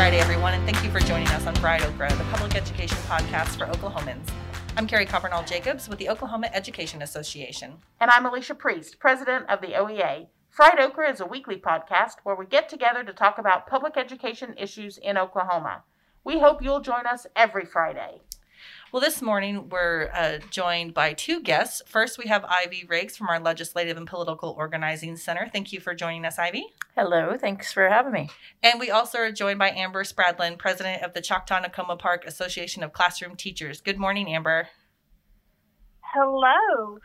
Friday, everyone, and thank you for joining us on Fried Okra, the public education podcast for Oklahomans. I'm Carrie Coppernoll Jacobs with the Oklahoma Education Association. And I'm Alicia Priest, president of the OEA. Fried Okra is a weekly podcast where we get together to talk about public education issues in Oklahoma. We hope you'll join us every Friday. Well, this morning we're uh, joined by two guests. First, we have Ivy Riggs from our Legislative and Political Organizing Center. Thank you for joining us, Ivy. Hello, thanks for having me. And we also are joined by Amber Spradlin, president of the Choctaw Nicoma Park Association of Classroom Teachers. Good morning, Amber. Hello.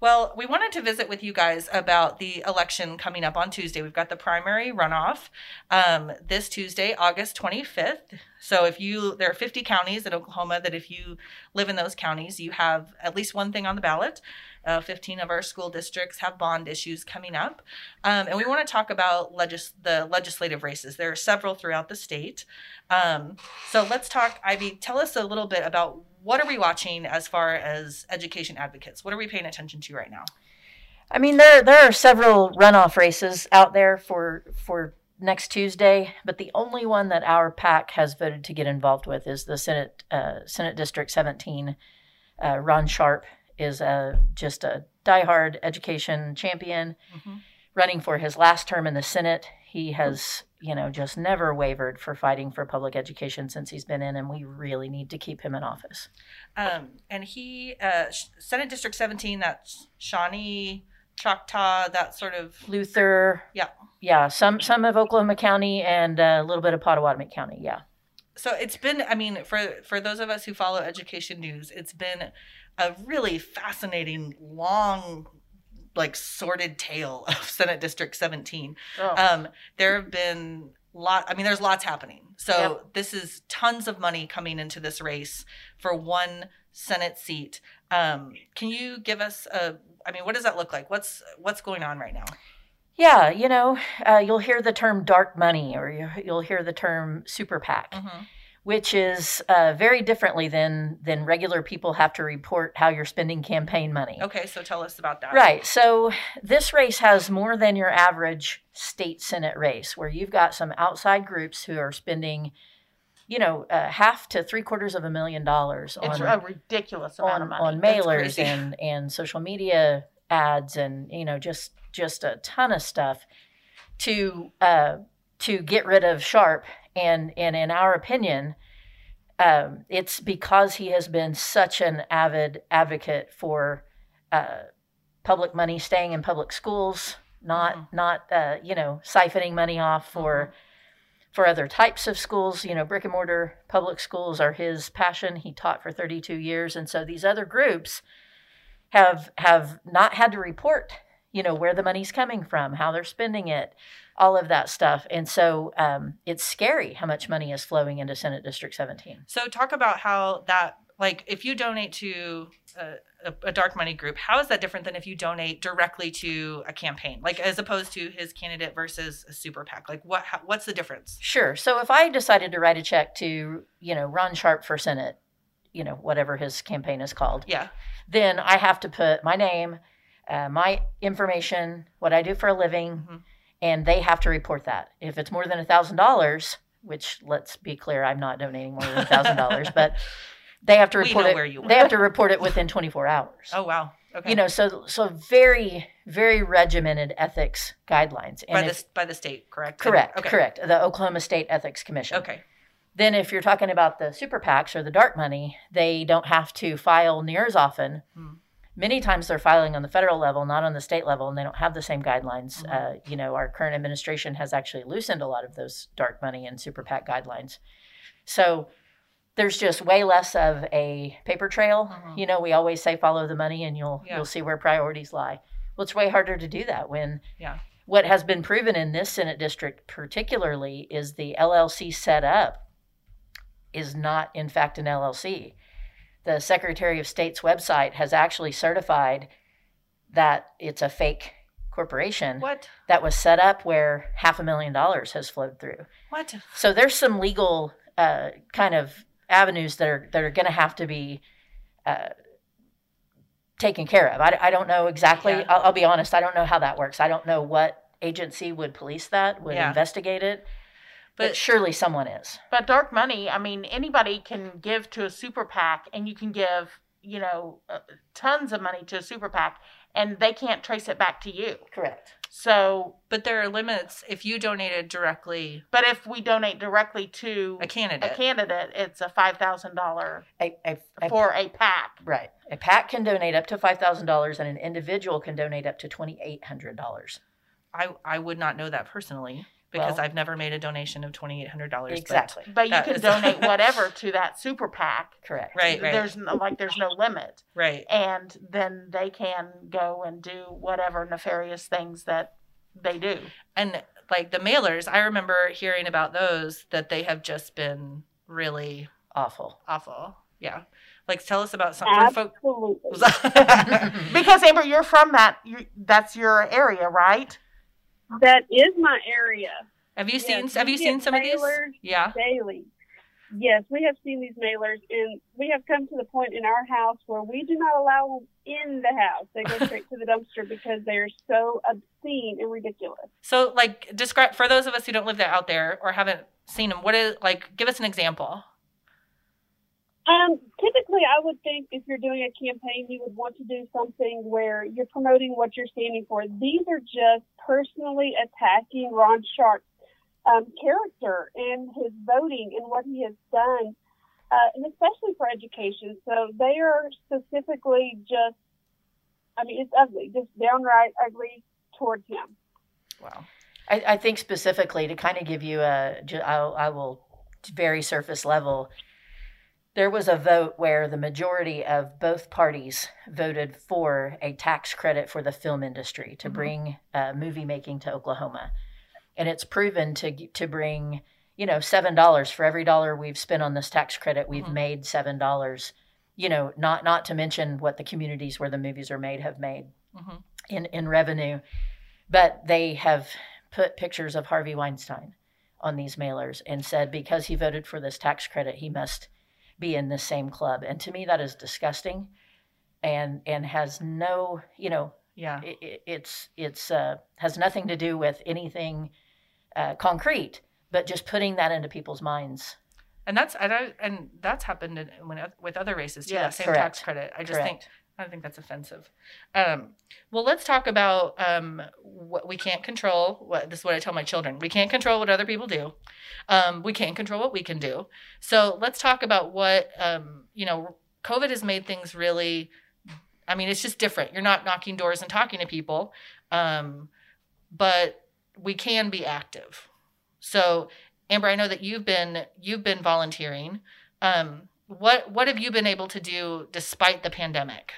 Well, we wanted to visit with you guys about the election coming up on Tuesday. We've got the primary runoff um, this Tuesday, August 25th. So, if you, there are 50 counties in Oklahoma that if you live in those counties, you have at least one thing on the ballot. Uh, 15 of our school districts have bond issues coming up. Um, and we want to talk about legis- the legislative races. There are several throughout the state. Um, so, let's talk, Ivy, tell us a little bit about what are we watching as far as education advocates? What are we paying attention to right now? I mean, there there are several runoff races out there for for next Tuesday, but the only one that our PAC has voted to get involved with is the Senate uh, Senate District 17. Uh, Ron Sharp is a just a diehard education champion, mm-hmm. running for his last term in the Senate. He has you know, just never wavered for fighting for public education since he's been in, and we really need to keep him in office. Um, and he, uh, Senate District 17, that's Shawnee, Choctaw, that sort of Luther. Yeah, yeah. Some some of Oklahoma County and a little bit of Pottawatomie County. Yeah. So it's been. I mean, for for those of us who follow education news, it's been a really fascinating, long like sordid tale of Senate District 17. Oh. Um, there have been lot. I mean, there's lots happening. So yep. this is tons of money coming into this race for one Senate seat. Um, can you give us a? I mean, what does that look like? What's what's going on right now? Yeah, you know, uh, you'll hear the term dark money, or you'll hear the term super PAC. Mm-hmm which is uh, very differently than than regular people have to report how you're spending campaign money. Okay, so tell us about that. Right. So this race has more than your average state senate race, where you've got some outside groups who are spending, you know, uh, half to three quarters of a million dollars on a ridiculous amount on, of money on mailers and and social media ads and you know just just a ton of stuff to uh, to get rid of Sharp and and in our opinion, um, it's because he has been such an avid advocate for uh, public money staying in public schools, not mm-hmm. not uh, you know siphoning money off for. Mm-hmm. For other types of schools, you know, brick and mortar public schools are his passion. He taught for 32 years, and so these other groups have have not had to report, you know, where the money's coming from, how they're spending it, all of that stuff. And so um, it's scary how much money is flowing into Senate District 17. So talk about how that, like, if you donate to a, a, a, dark money group, how is that different than if you donate directly to a campaign, like as opposed to his candidate versus a super PAC? Like, what how, what's the difference? Sure. So if I decided to write a check to, you know, Ron Sharp for Senate, you know, whatever his campaign is called, yeah, then I have to put my name, uh, my information, what I do for a living. Mm-hmm and they have to report that. If it's more than a thousand dollars, which let's be clear, I'm not donating more than a thousand dollars, but they have to report it. Where you They have to report it within 24 hours. Oh wow. Okay. You know, so so very very regimented ethics guidelines and by the by the state, correct? Correct. Okay. Correct. The Oklahoma State Ethics Commission. Okay. Then, if you're talking about the super PACs or the dark money, they don't have to file near as often. Hmm many times they're filing on the federal level, not on the state level, and they don't have the same guidelines. Mm-hmm. Uh, you know, our current administration has actually loosened a lot of those dark money and super PAC guidelines. So there's just way less of a paper trail. Mm-hmm. You know, we always say follow the money, and you'll yeah. you'll see where priorities lie. Well, it's way harder to do that when yeah. What has been proven in this Senate district, particularly, is the LLC set up is not, in fact, an LLC the Secretary of State's website has actually certified that it's a fake corporation what? that was set up where half a million dollars has flowed through. What? So there's some legal uh, kind of avenues that are that are going to have to be uh, taken care of. I, I don't know exactly. Yeah. I'll, I'll, be honest. I don't know how that works. I don't know what agency would police that, would yeah. investigate it. But, But surely someone is. But dark money, I mean, anybody can give to a super PAC, and you can give, you know, uh, tons of money to a super PAC, and they can't trace it back to you. Correct. So, but there are limits if you donated directly but if we donate directly to a candidate. a candidate, it's a five thousand dollar A, a, a, for a PAC. right. A PAC can donate up to five thousand dollars, and an individual can donate up to twenty eight hundred dollars. I I would not know that personally because Well- I've never made a donation of twenty eight hundred dollars. Exactly. But you can donate whatever to that super PAC. Correct. Right, right, There's no, like there's no limit, right. and then they can go and do whatever nefarious things that they do. And like the mailers, I remember hearing about those that they have just been really Awful. awful. Yeah. Like tell us about some for folk- Absolutely. Because Amber, you're from that. You, that's your area, right? That is my area have you seen we have you seen some of these? Yeah. daily. Yes, we have seen these mailers, and we have come to the point in our house where we do not allow them in the house. They go straight to the dumpster because they are so obscene and ridiculous. So like describe for those of us who don't live that out there or haven't seen them, what is like give us an example. Um, typically, I would think if you're doing a campaign, you would want to do something where you're promoting what you're standing for. These are just personally attacking Ron Sharp's um, character and his voting and what he has done, uh, and especially for education. So they are specifically just, I mean, it's ugly, just downright ugly towards him. Wow. I, I think specifically to kind of give you a, I'll, I will very surface level. There was a vote where the majority of both parties voted for a tax credit for the film industry to Mhm. bring uh, movie making to Oklahoma, and it's proven to to bring you know seven dollars for every dollar we've spent on this tax credit, we've Mhm. made seven dollars. You know, not not to mention what the communities where the movies are made have made hmm in, in revenue, but they have put pictures of Harvey Weinstein on these mailers and said because he voted for this tax credit, he must be in the same club. And to me, that is disgusting, and and has no, you know, Yeah. it, it, it's it's uh, has nothing to do with anything uh, concrete, but just putting that into people's minds. And that's and, I, and that's happened in, when, with other races too. Yes. that same tax credit. I just think Correct. I think that's offensive. Um, well, let's talk about um, what we can't control. What this is what I tell my children: we can't control what other people do. Um, we can't control what we can do. So let's talk about what um, you know. COVID has made things really. I mean, it's just different. You're not knocking doors and talking to people, um, but we can be active. So, Amber, I know that you've been you've been volunteering. Um, what what have you been able to do despite the pandemic?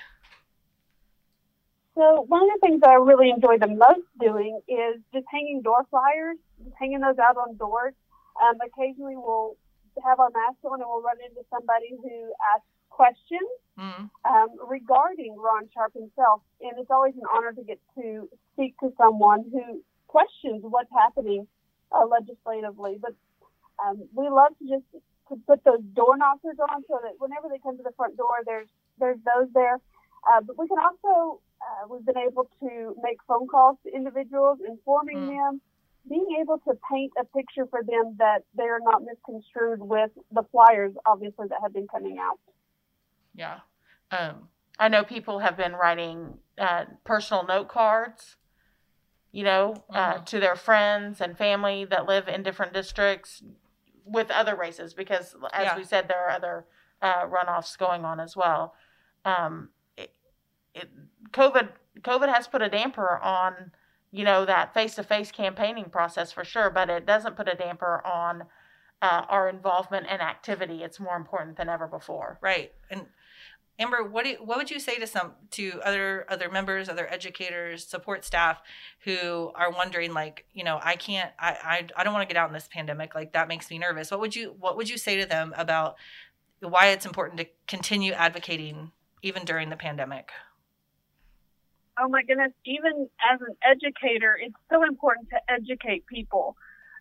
So one of the things that I really enjoy the most doing is just hanging door flyers, just hanging those out on doors. Um, occasionally we'll have our mask on and we'll run into somebody who asks questions Mm, um, regarding Ron Sharp himself. And it's always an honor to get to speak to someone who questions what's happening uh, legislatively. But um, we love to just to put those door knockers on so that whenever they come to the front door, there's there's those there. Uh, but we can also uh, we've been able to make phone calls to individuals, informing Mm. them, being able to paint a picture for them that they are not misconstrued with the flyers, obviously that have been coming out. yeah. Um, I know people have been writing uh, personal note cards, you know, uh, Mhm. to their friends and family that live in different districts with other races, because as Yeah. we said, there are other uh, runoffs going on as well. Um, it, COVID, COVID has put a damper on, you know, that face-to-face campaigning process for sure, but it doesn't put a damper on uh, our involvement and activity. It's more important than ever before. right. And Amber, what do what would you say to some to other other members, other educators, support staff who are wondering like, you know, I can't I I, I don't want to get out in this pandemic. Like that makes me nervous. What would you what would you say to them about why it's important to continue advocating even during the pandemic? Oh my goodness, even as an educator, it's so important to educate people.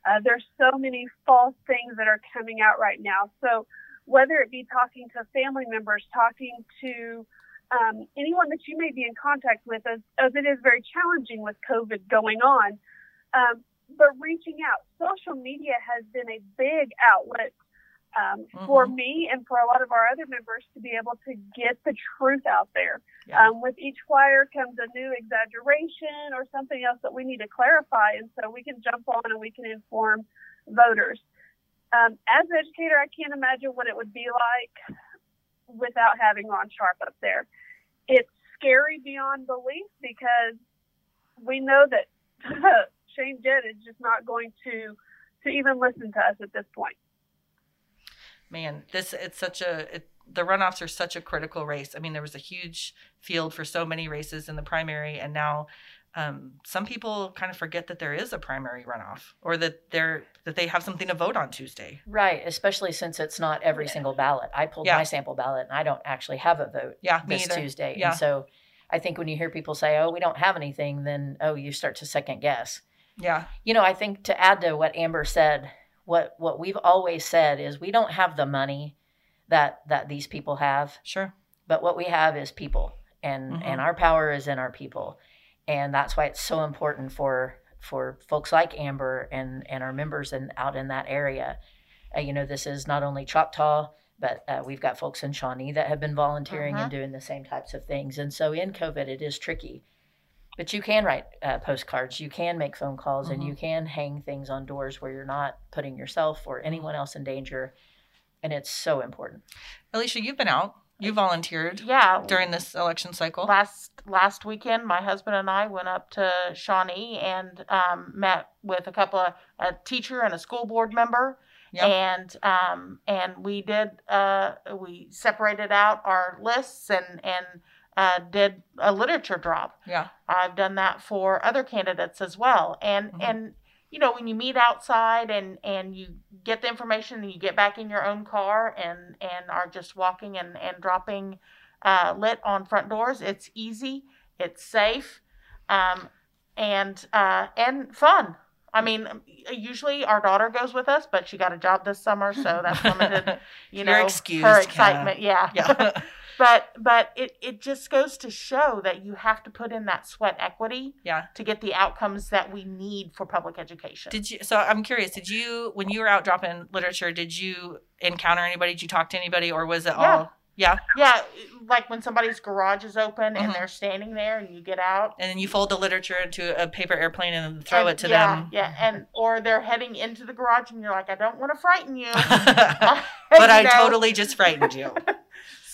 Uh, there's so many false things that are coming out right now. So whether it be talking to family members, talking to um, anyone that you may be in contact with, as, as it is very challenging with COVID going on, um, but reaching out. Social media has been a big outlet um, for Mhm. me and for a lot of our other members to be able to get the truth out there. Yeah. Um, with each flyer comes a new exaggeration or something else that we need to clarify, and so we can jump on and we can inform voters. Um, as an educator, I can't imagine what it would be like without having Ron Sharp up there. It's scary beyond belief because we know that Shane Jett is just not going to to even listen to us at this point. Man this it's such a it, the runoffs are such a critical race i mean there was a huge field for so many races in the primary and now um, some people kind of forget that there is a primary runoff or that they're that they have something to vote on tuesday Right, especially since it's not every single ballot. I pulled Yeah. my sample ballot and I don't actually have a vote yeah this Tuesday. Yeah. And so I think when you hear people say, oh, we don't have anything, then, oh, you start to second guess. yeah You know, I think to add to what Amber said, what, what we've always said is we don't have the money that, that these people have, sure but what we have is people and, Mhm. and our power is in our people. And that's why it's so important for, for folks like Amber and, and our members in, out in that area. Uh, you know, this is not only Choctaw, but uh, we've got folks in Shawnee that have been volunteering and doing the same types of things. And so in COVID, it is tricky. But you can write uh, postcards, you can make phone calls, and you can hang things on doors where you're not putting yourself or anyone else in danger. And it's so important. alicia you've been out you volunteered Yeah. during this election cycle last last weekend, my husband and I went up to Shawnee and um, met with a couple of a teacher and a school board member, Yeah. and um, and we did uh, we separated out our lists and and uh, did a literature drop. yeah I've done that for other candidates as well. And Mhm. and you know when you meet outside and and you get the information and you get back in your own car and and are just walking and and dropping uh, lit on front doors, it's easy, it's safe, um, and uh, and fun. I mean, usually our daughter goes with us, but she got a job this summer, so that's limited. You know, excused, her excitement. Yeah, yeah but but it it just goes to show that you have to put in that sweat equity yeah to get the outcomes that we need for public education. Did you? So I'm curious. Did you, when you were out dropping literature, did you encounter anybody? Did you talk to anybody, or was it Yeah. all? Yeah. yeah, like when somebody's garage is open Mhm. and they're standing there and you get out And then you fold the literature into a paper airplane and throw and- it to yeah, them. Yeah, and or they're heading into the garage and you're like, I don't want to frighten you. but I know? totally just frightened you.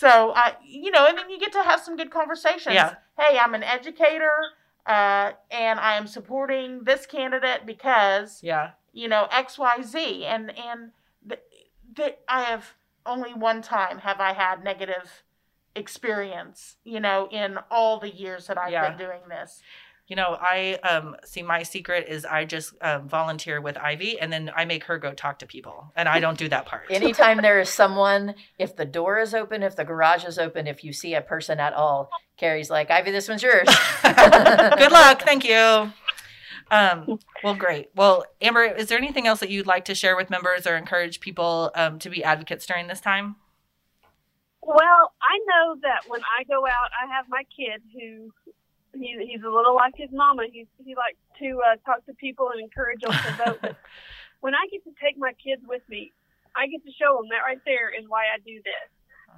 So, uh, you know, and then you get to have some good conversations. Yeah. Hey, I'm an educator, uh, and I am supporting this candidate because Yeah. you know X, Y, Z, and and th- th- I have only one time have I had negative experience, you know, in all the years that I've Yeah. been doing this. You know, I um see my secret is I just um, volunteer with Ivy and then I make her go talk to people. And I don't do that part. Anytime there is someone, if the door is open, if the garage is open, if you see a person at all, Carrie's like, Ivy, this one's yours. Good luck. Thank you. Um, well, great. Well, Amber, is there anything else that you'd like to share with members or encourage people um, to be advocates during this time? Well, I know that when I go out, I have my kid who he, he's a little like his mama. He's he likes to uh, talk to people and encourage them to vote. But when I get to take my kids with me, I get to show them that right there is why I do this.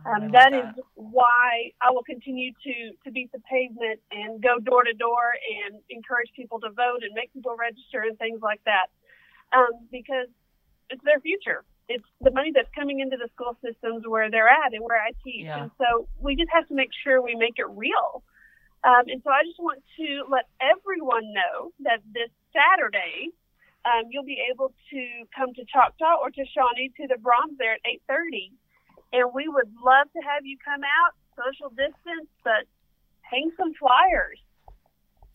Um, that is why I will continue to to beat the pavement and go door to door and encourage people to vote and make people register and things like that. Um, because it's their future. It's the money that's coming into the school systems where they're at and where I teach. Yeah. And so we just have to make sure we make it real. Um, and so I just want to let everyone know that this Saturday, um, you'll be able to come to Choctaw or to Shawnee to the Bronze there at 8:30, and we would love to have you come out, social distance, but hang some flyers.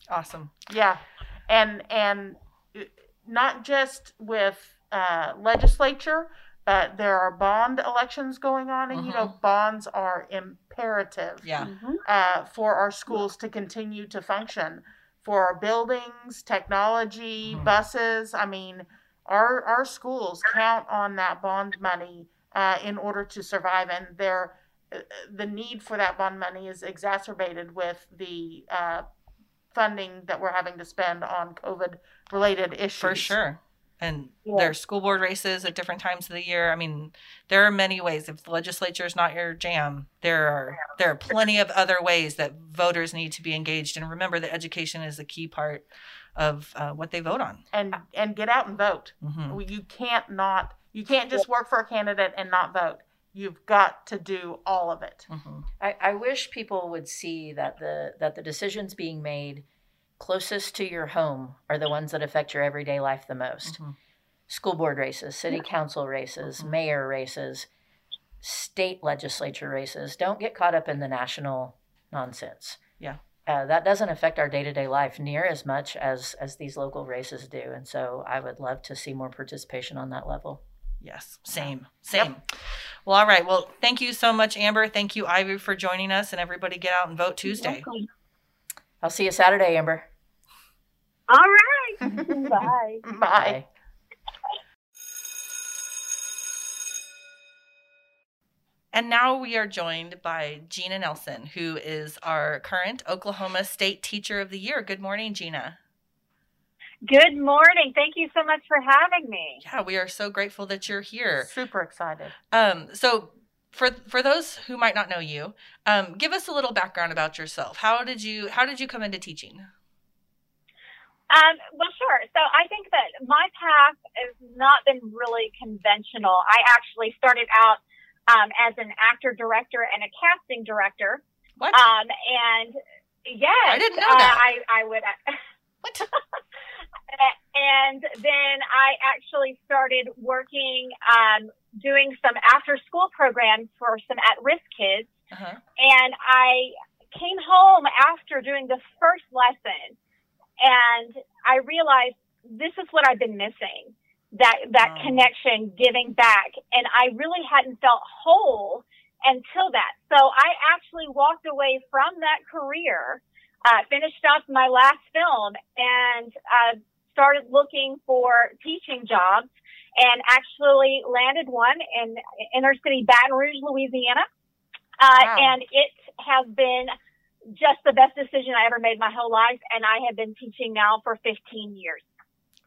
awesome. Yeah, and and uh, not just with uh, legislature, but there are bond elections going on, and you know bonds are imperative. Yeah. uh, for our schools to continue to function, for our buildings, technology, Mhm. buses. I mean, our our schools count on that bond money uh, in order to survive, and their uh, the need for that bond money is exacerbated with the uh, funding that we're having to spend on COVID related issues. For sure. And Yeah. there's school board races at different times of the year. I mean, there are many ways. If the legislature is not your jam, there are there are plenty of other ways that voters need to be engaged. And remember that education is a key part of uh, what they vote on. And and get out and vote. hmm You can't not you can't just work for a candidate and not vote. You've got to do all of it. hmm I, I wish people would see that the that the decisions being made closest to your home are the ones that affect your everyday life the most. Mhm. School board races, city council races, Mhm. mayor races, state legislature races. Don't get caught up in the national nonsense. Yeah. Uh, that doesn't affect our day-to-day life near as much as as these local races do and so i would love to see more participation on that level Yes, same, same. Well, all right. Well, thank you so much, Amber. Thank you, Ivy, for joining us. And everybody get out and vote Tuesday. I'll see you saturday amber All right. Bye. Bye. And now we are joined by Gina Nelson, who is our current Oklahoma State Teacher of the Year. Good morning, Gina. Good morning. Thank you so much for having me. Yeah, we are so grateful that you're here. Super excited. Um, so for for those who might not know you, um, give us a little background about yourself. How did you how did you come into teaching? Um, well, sure. So I think that my path has not been really conventional. I actually started out um, as an actor, director, and a casting director. What? Um, and yes, I didn't know uh, that. I, I would. what? and then I actually started working, um, doing some after school programs for some at risk kids. Uh-huh. and I came home after doing the first lesson and I realized this is what I've been missing. That that Wow. connection, giving back. And I really hadn't felt whole until that. So I actually walked away from that career, uh, finished up my last film and uh, started looking for teaching jobs and actually landed one in inner city Baton Rouge, Louisiana. Uh, Wow. And it has been just the best decision I ever made my whole life. And I have been teaching now for 15 years.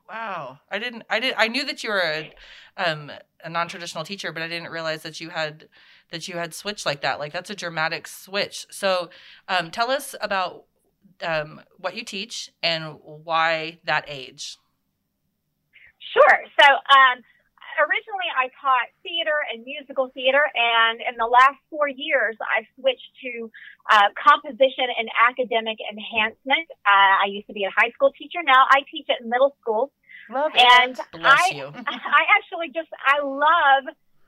Wow. I didn't I did I knew that you were a um a non-traditional teacher, but I didn't realize that you had that you had switched like that. Like that's a dramatic switch. So, um tell us about um what you teach and why that age. Sure. So, um, originally I taught theater and musical theater, and in the last four years, I've switched to uh, composition and academic enhancement. Uh, I used to be a high school teacher. Now I teach at middle school, Love it. and Bless I, you. I actually just I love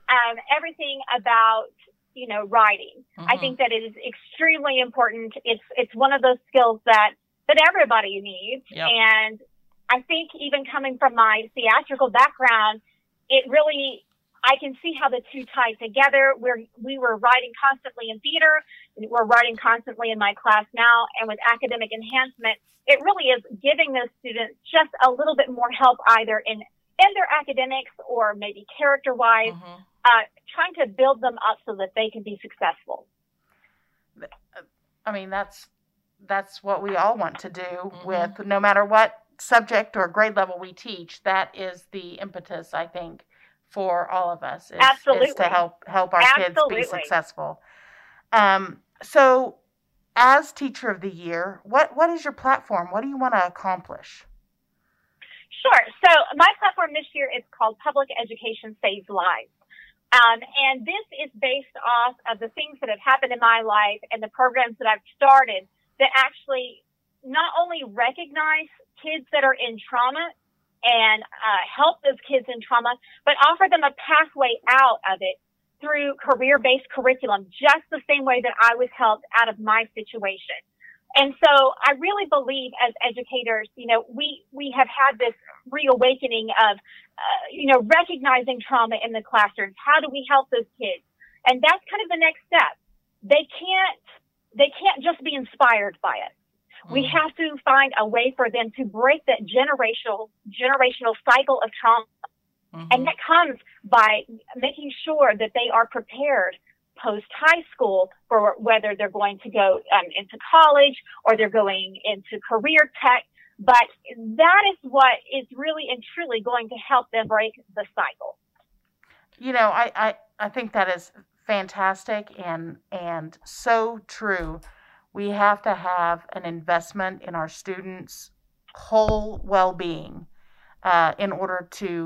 um, everything about you know writing. I Mhm. think that it is extremely important. It's it's one of those skills that that everybody needs, Yep. and I think even coming from my theatrical background, it really I can see how the two tie together. We're we were writing constantly in theater, we're writing constantly in my class now, and with academic enhancement, it really is giving those students just a little bit more help either in in their academics or maybe character wise, Mhm. uh, trying to build them up so that they can be successful. I mean, that's that's what we all want to do Mhm. with no matter what subject or grade level we teach. That is the impetus, I think, for all of us. Is, is Absolutely. to help help our kids be successful. Um, so, as teacher of the year, what what is your platform? What do you want to accomplish? Sure. So my platform this year is called Public Education Saves Lives. Um, and this is based off of the things that have happened in my life and the programs that I've started that actually not only recognize kids that are in trauma and uh, help those kids in trauma, but offer them a pathway out of it through career-based curriculum, just the same way that I was helped out of my situation. And so I really believe as educators, you know, we, we have had this reawakening of, uh, you know, recognizing trauma in the classrooms. How do we help those kids? And that's kind of the next step. They can't, they can't just be inspired by it. We Mhm. have to find a way for them to break that generational, generational cycle of trauma. Mhm. And that comes by making sure that they are prepared post high school for whether they're going to go um, into college or they're going into career tech. But that is what is really and truly going to help them break the cycle. You know, I, I, I think that is fantastic and and so true. We have to have an investment in our students' whole well-being uh, in order to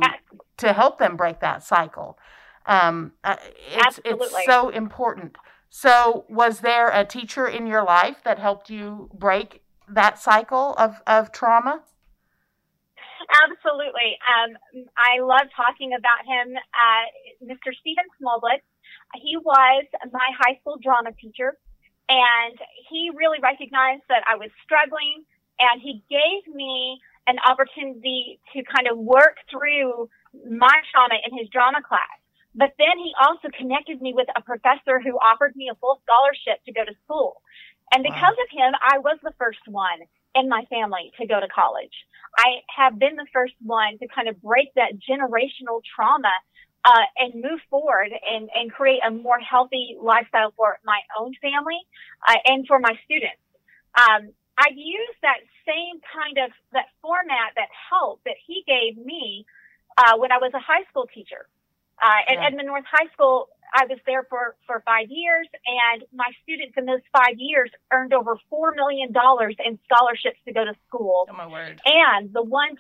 to help them break that cycle. Um, uh, it's Absolutely. it's so important. So, was there a teacher in your life that helped you break that cycle of of trauma? Absolutely. Um, I love talking about him. Uh, Mr. Stephen Smallwood. He was my high school drama teacher, and he really recognized that I was struggling, and he gave me an opportunity to kind of work through my trauma in his drama class. But then he also connected me with a professor who offered me a full scholarship to go to school. And because wow. of him, I was the first one in my family to go to college. I have been the first one to kind of break that generational trauma uh, and move forward and, and create a more healthy lifestyle for my own family uh, and for my students. Um, I've used that same kind of that format, that help that he gave me uh, when I was a high school teacher. Uh, at yeah. Edmond North High School, I was there for, for five years, and my students in those five years earned over $4 million in scholarships to go to school. Oh, my word. And the ones,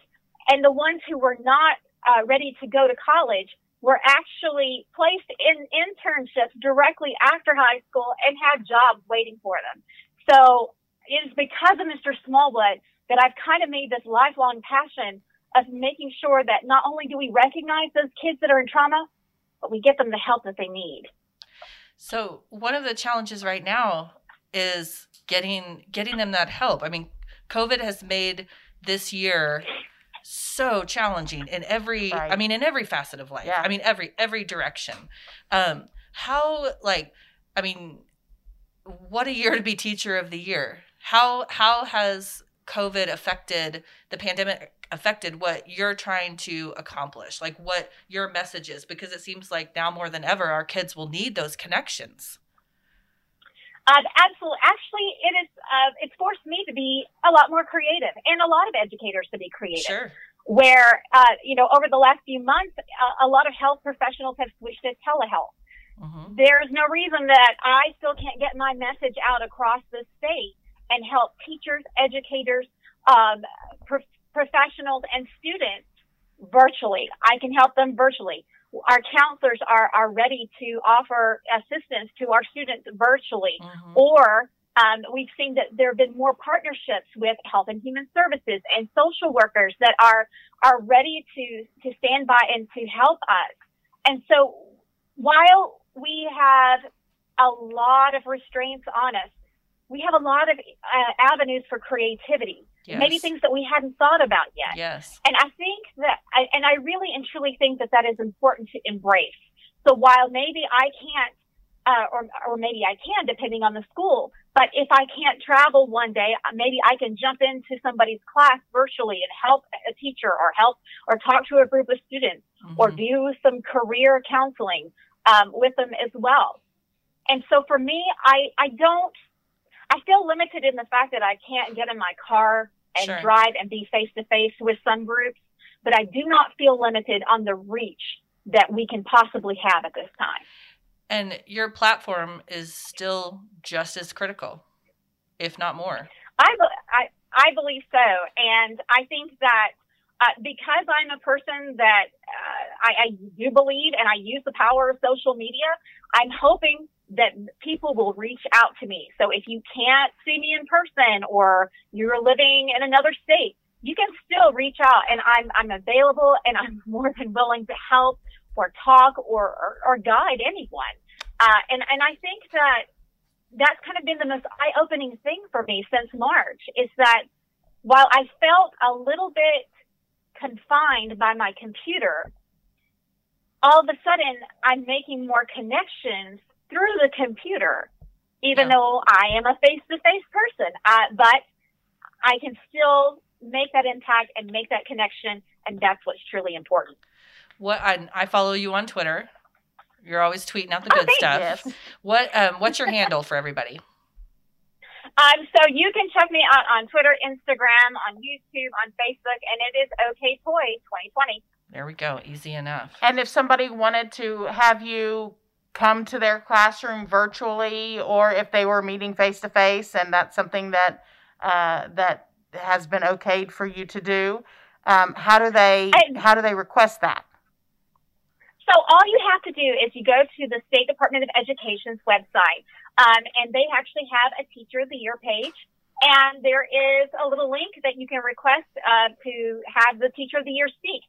and the ones who were not uh, ready to go to college were actually placed in internships directly after high school and had jobs waiting for them. So it is because of Mr. Smallwood that I've kind of made this lifelong passion of making sure that not only do we recognize those kids that are in trauma, but we get them the help that they need. So one of the challenges right now is getting getting them that help. I mean, COVID has made this year so challenging in every right. I mean in every facet of life. Yeah. I mean every every direction. Um how like I mean what a year to be teacher of the year. How how has COVID affected the pandemic affected what you're trying to accomplish, like what your message is, because it seems like now more than ever, our kids will need those connections. Uh, absolutely. Actually, it is. Uh, it's forced me to be a lot more creative, and a lot of educators to be creative. Sure. Where uh, you know, over the last few months, a, a lot of health professionals have switched to telehealth. Mm-hmm. There's no reason that I still can't get my message out across the state and help teachers, educators, um, pro- professionals, and students virtually. I can help them virtually. Our counselors are, are ready to offer assistance to our students virtually. Mm-hmm. Or um, we've seen that there have been more partnerships with Health and Human Services and social workers that are are ready to to stand by and to help us. And so, while we have a lot of restraints on us, we have a lot of uh, avenues for creativity. Yes. Maybe things that we hadn't thought about yet. Yes. And I think that, I, and I really and truly think that that is important to embrace. So while maybe I can't, uh, or, or maybe I can, depending on the school, but if I can't travel one day, uh, maybe I can jump into somebody's class virtually and help a teacher or help or talk to a group of students mm-hmm. or do some career counseling um, with them as well. And so for me, I, I don't, I feel limited in the fact that I can't get in my car and sure. drive and be face to face with some groups, but I do not feel limited on the reach that we can possibly have at this time. And your platform is still just as critical, if not more. I, I, I believe so. And I think that uh, because I'm a person that uh, I, I do believe and I use the power of social media, I'm hoping that people will reach out to me. So if you can't see me in person or you're living in another state, you can still reach out and I'm, I'm available and I'm more than willing to help or talk or, or, or guide anyone. Uh, and, and I think that that's kind of been the most eye opening thing for me since March is that while I felt a little bit confined by my computer, all of a sudden I'm making more connections through the computer, even yeah. though I am a face to face person. Uh, but I can still make that impact and make that connection, and that's what's truly important. What I, I follow you on Twitter, You're always tweeting out the Oh, good thank stuff. Yes. What um what's your handle for everybody? Um, so you can check me out on Twitter, Instagram, on YouTube, on Facebook, and it is OK Toy 2020. There we go. Easy enough. And if somebody wanted to have you come to their classroom virtually, or if they were meeting face to face, and that's something that uh, that has been okayed for you to do, um, how do they I- how do they request that? So all you have to do is you go to the State Department of Education's website, um, and they actually have a Teacher of the Year page. And there is a little link that you can request uh, to have the Teacher of the Year speak.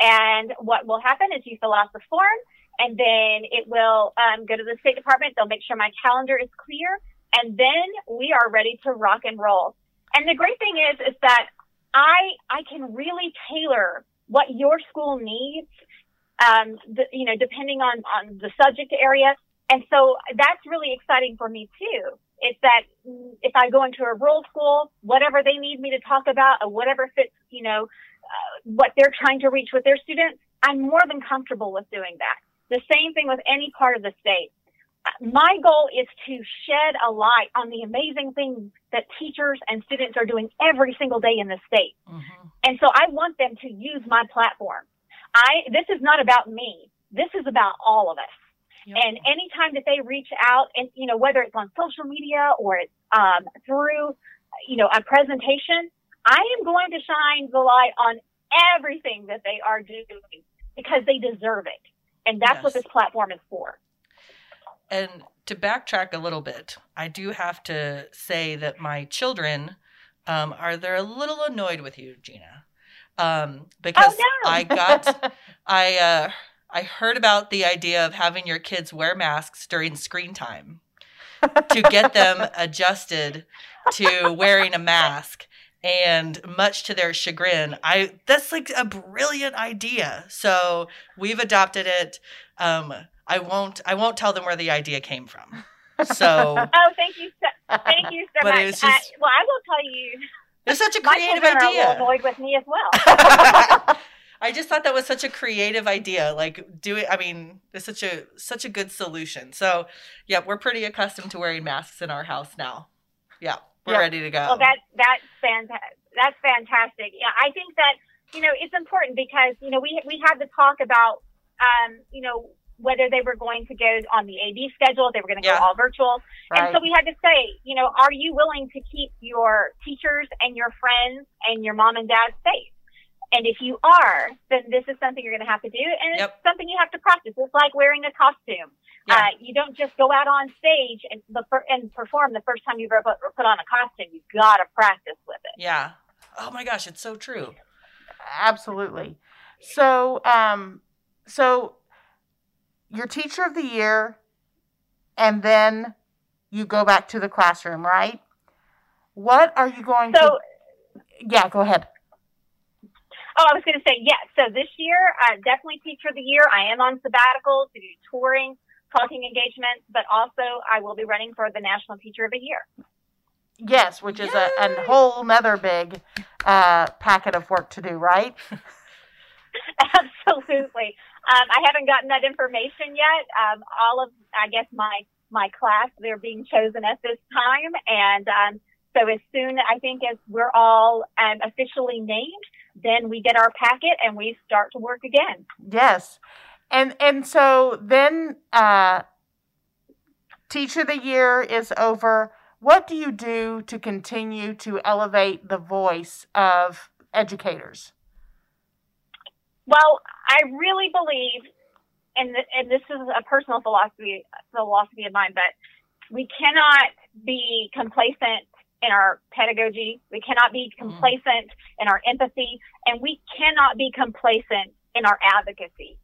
And what will happen is you fill out the form, and then it will um, go to the State Department. They'll make sure my calendar is clear, and then we are ready to rock and roll. And the great thing is, is that I I can really tailor what your school needs um, the, you know, depending on, on the subject area. And so that's really exciting for me too. Is that if I go into a rural school, whatever they need me to talk about or whatever fits, you know, uh, what they're trying to reach with their students, I'm more than comfortable with doing that. The same thing with any part of the state. My goal is to shed a light on the amazing things that teachers and students are doing every single day in the state. hmm And so I want them to use my platform. I, this is not about me. This is about all of us. Yep. And anytime that they reach out and, you know, whether it's on social media or it's, um, through, you know, a presentation, I am going to shine the light on everything that they are doing because they deserve it. And that's what this platform is for. And to backtrack a little bit, I do have to say that my children um, are they're a little annoyed with you, Gina, um, because Oh, no. I got I uh, I heard about the idea of having your kids wear masks during screen time to get them adjusted to wearing a mask. And much to their chagrin, I that's like a brilliant idea. So we've adopted it. Um, I won't I won't tell them where the idea came from. So Oh, thank you. So, thank you so But much. it was just- I, well, I will tell you, it's such a my creative are a idea. little annoyed with me as well. I just thought that was such a creative idea. Like do it. I mean, it's such a such a good solution. So, yeah, we're pretty accustomed to wearing masks in our house now. Yeah, we're Yeah. ready to go. Well, that that's fantastic. That's fantastic. Yeah, I think that you know it's important because you know we we had to talk about um, you know whether they were going to go on the AB schedule, they were going to Yeah. go all virtual, and so we had to say, you know, are you willing to keep your teachers and your friends and your mom and dad safe? And if you are, then this is something you're going to have to do, and Yep. it's something you have to practice. It's like wearing a costume. Yeah. Uh, you don't just go out on stage and the and perform the first time you've ever put, put on a costume. You've got to practice with it. yeah. Oh my gosh, it's so true. Absolutely. So, um, so your teacher of the year, and then you go back to the classroom, right? What are you going So, to? Yeah, go ahead. oh, I was going to say yes. So this year, uh, definitely teacher of the year. I am on sabbatical to do touring, talking engagements, but also I will be running for the national teacher of the year. Yes, which is a, Yay! a whole nother big uh, packet of work to do, right? Absolutely. Um, I haven't gotten that information yet. Um, all of, I guess, my my class they're being chosen at this time, and um, so as soon I think as we're all um, officially named, then we get our packet and we start to work again. Yes, and and so then uh, teacher of the year is over. What do you do to continue to elevate the voice of educators? Well, I really believe, and th- and this is a personal philosophy philosophy of mine, but we cannot be complacent in our pedagogy. We cannot be complacent in our empathy, and we cannot be complacent in our advocacy.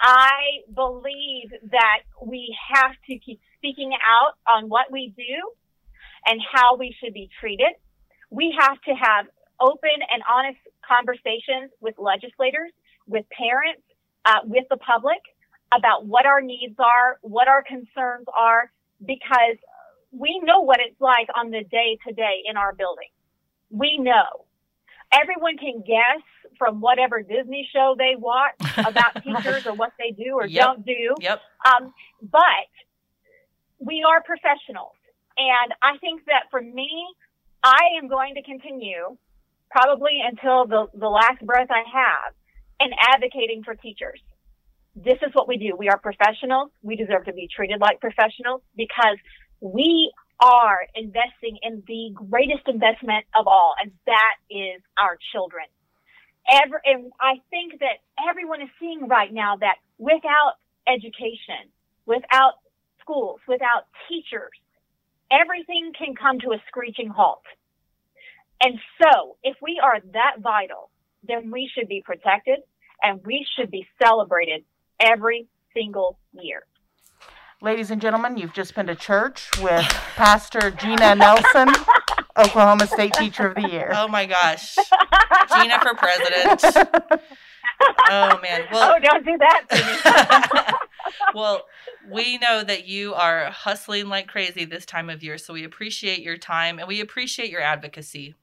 I believe that we have to keep speaking out on what we do and how we should be treated. We have to have open and honest conversations with legislators, with parents, uh, with the public about what our needs are, what our concerns are, because we know what it's like on the day to day in our building. We know. Everyone can guess from whatever Disney show they watch about teachers or what they do or Yep. don't do. Yep. Um, but we are professionals. And I think that for me, I am going to continue probably until the, the last breath I have in advocating for teachers. This is what we do. We are professionals. We deserve to be treated like professionals because we are investing in the greatest investment of all, and that is our children. Every, and I think that everyone is seeing right now that without education, without schools, without teachers, everything can come to a screeching halt. And so, if we are that vital, then we should be protected and we should be celebrated every single year. Ladies and gentlemen, you've just been to church with Pastor Gina Nelson, Oklahoma State Teacher of the Year. Oh my gosh. Gina for president. Oh man. Well, oh, don't do that well, we know that you are hustling like crazy this time of year, so we appreciate your time and we appreciate your advocacy.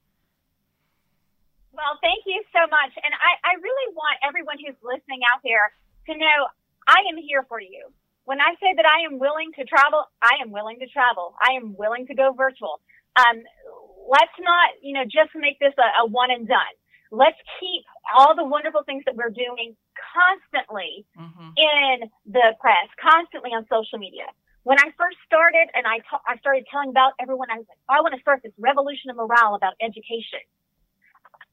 Well, thank you so much. And I, I really want everyone who's listening out there to know I am here for you. When I say that I am willing to travel, I am willing to travel. I am willing to go virtual. Um, let's not, you know, just make this a, a one and done. Let's keep all the wonderful things that we're doing constantly hmm in the press, constantly on social media. When I first started and I ta- I started telling about everyone, I was like, I want to start this revolution of morale about education.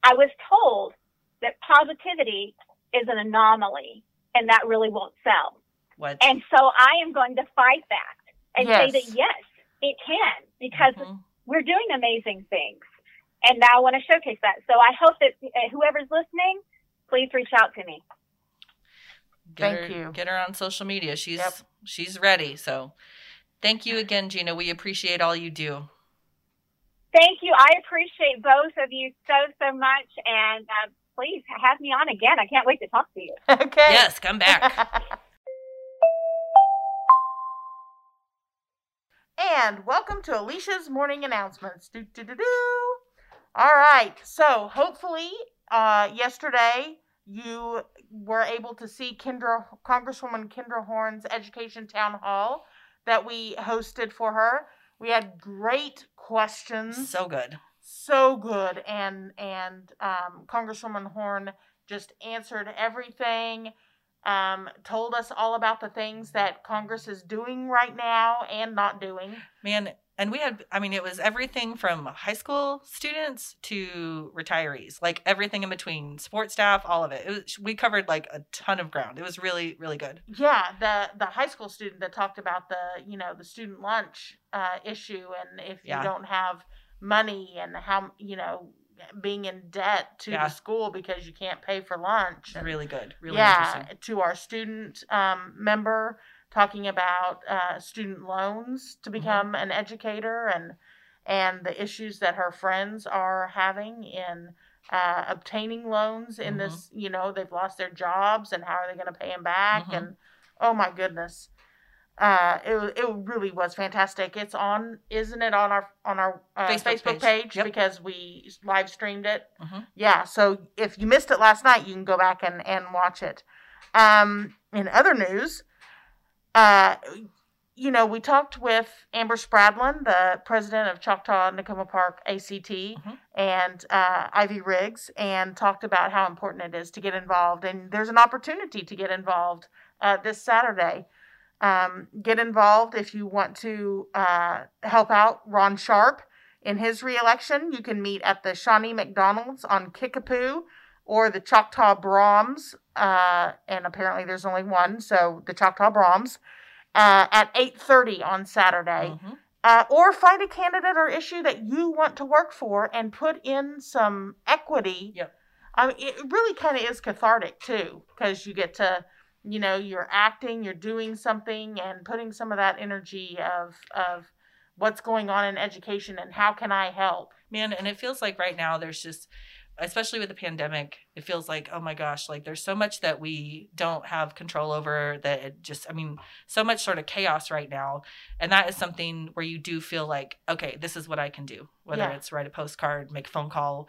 I was told that positivity is an anomaly and that really won't sell. What? And so I am going to fight that and say that yes, it can because Mhm. we're doing amazing things. And now I want to showcase that. So I hope that uh, whoever's listening, please reach out to me. Get Thank her, you. Get her on social media. She's Yep. she's ready. So, thank you again, Gina. We appreciate all you do. Thank you. I appreciate both of you so, so much. And uh, please have me on again. I can't wait to talk to you. okay. Yes, come back. and welcome to Alicia's morning announcements. Do, do, do, do. All right. So hopefully, uh, yesterday you were able to see Kendra, Congresswoman Kendra Horn's education town hall that we hosted for her. We had great questions so good. so good and and um, congresswoman horn just answered everything um, told us all about the things that congress is doing right now and not doing Man, and we had I mean it was everything from high school students to retirees. Like everything in between, sports staff, all of it. it was, we covered like a ton of ground. It was really really good. yeah the the high school student that talked about the you know the student lunch uh, issue and if Yeah. you don't have money and how you know being in debt to Yeah. the school because you can't pay for lunch and- Really good. Really yeah, interesting. to our student um, member talking about uh, student loans to Mm-hmm. become an educator and and the issues that her friends are having in uh, obtaining loans in Mhm. this. You know, they've lost their jobs and how are they going to pay them back? Mhm. And oh my goodness. Uh, it it really was fantastic. It's on, isn't it on our on our uh, Facebook Facebook, page. page, Yep. because we live streamed it Mhm. yeah so if you missed it last night you can go back and, and watch it um, in other news uh, you know we talked with amber spradlin the president of choctaw Nicoma park act and uh, ivy riggs and talked about how important it is to get involved and there's an opportunity to get involved uh, this saturday um, get involved if you want to uh, help out ron sharp in his reelection, you can meet at the Shawnee McDonald's on Kickapoo or the Choctaw Braum's, uh, and apparently there's only one, so the Choctaw Braum's, uh, at 8.30 on Saturday. Mhm. Uh, or find a candidate or issue that you want to work for and put in some equity. Yep. I mean, it really kind of is cathartic too, because you get to, you know, you're acting, you're doing something, and putting some of that energy of of what's going on in education and how can I help. Man, and it feels like right now there's just especially with the pandemic, it feels like, oh my gosh, like there's so much that we don't have control over that it just I mean, so much sort of chaos right now. And that is something where you do feel like, okay, this is what I can do. Whether Yeah. it's write a postcard, make a phone call,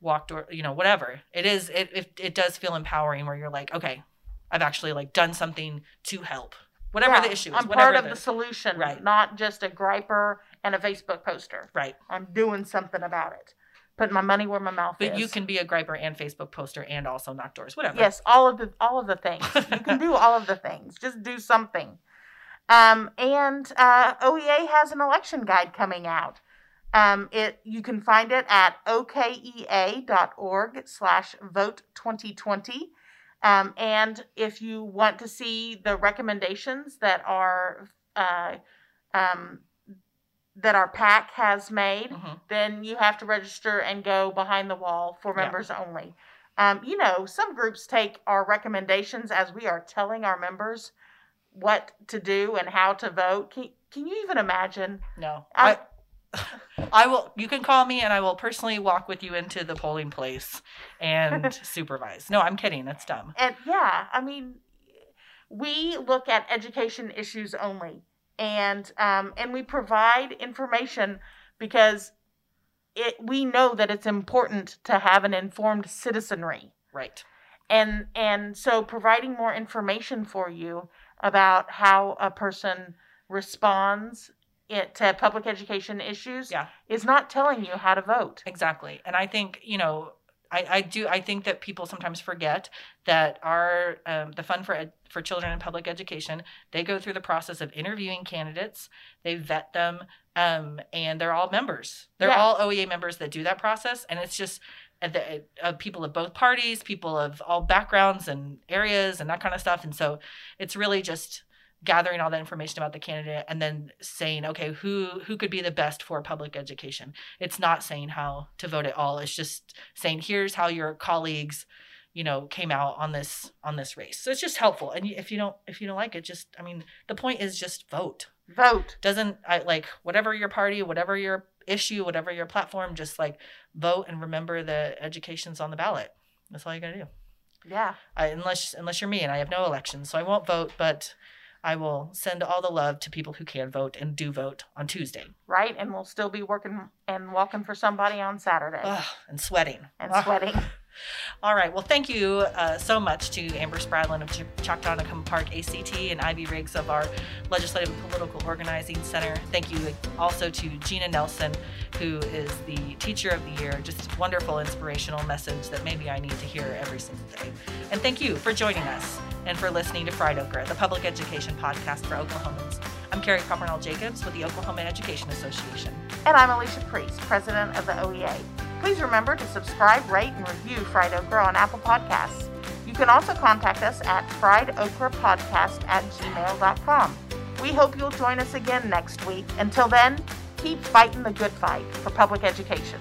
walk door, you know, whatever. It is it it, it does feel empowering where you're like, okay, I've actually like done something to help. Whatever Yeah, the issue is, I'm part of the, the solution, Right. not just a griper and a Facebook poster. right. I'm doing something about it. Putting my money where my mouth is. But you can be a griper and Facebook poster and also knock doors, whatever. Yes, all of the all of the things. You can do all of the things. Just do something. Um, and uh, OEA has an election guide coming out. Um, it you can find it at okea.org slash vote 2020. Um, and if you want to see the recommendations that are uh, um, that our PAC has made, Mhm. then you have to register and go behind the wall for Yeah. members only. Um, you know, some groups take our recommendations as we are telling our members what to do and how to vote. Can, can you even imagine? No. I- I will you can call me and I will personally walk with you into the polling place and supervise. No, I'm kidding. That's dumb. And yeah, I mean, we look at education issues only, and um, and we provide information because it we know that it's important to have an informed citizenry. Right. and and so providing more information for you about how a person responds it to public education issues Yeah. is not telling you how to vote Exactly. And I think, you know, I, I do I think that people sometimes forget that our um, the fund for ed, for children in public education they go through the process of interviewing candidates they vet them um, and they're all members they're Yeah. all OEA members that do that process and it's just uh, the, uh, people of both parties people of all backgrounds and areas and that kind of stuff and so it's really just gathering all that information about the candidate and then saying okay who who could be the best for public education? It's not saying how to vote at all. It's just saying here's how your colleagues you know came out on this on this race. So it's just helpful. And if you don't if you don't like it just i mean the point is just vote. Vote. Doesn't i like whatever your party whatever your issue whatever your platform just like vote and remember the education's on the ballot. That's all you gotta do. Yeah. I, unless unless you're me and i have no elections so i won't vote but i will send all the love to people who can vote and do vote on tuesday. Right and we'll still be working and walking for somebody on saturday. Ugh, and sweating. And Ugh. sweating All right. Well, thank you uh, so much to Amber Spradlin of Ch- Choctaw Nicoma Park ACT and Ivy Riggs of our Legislative and Political Organizing Center. Thank you also to Gina Nelson, who is the Teacher of the Year. Just wonderful, inspirational message that maybe I need to hear every single day. And thank you for joining us and for listening to Fried Okra, the public education podcast for Oklahomans. I'm Carrie Coppernoll Jacobs with the Oklahoma Education Association. and i'm alicia priest president of the oea please remember to subscribe rate and review fried okra on apple podcasts. You can also contact us at friedokrapodcast at gmail.com we hope you'll join us again next week. Until then keep fighting the good fight for public education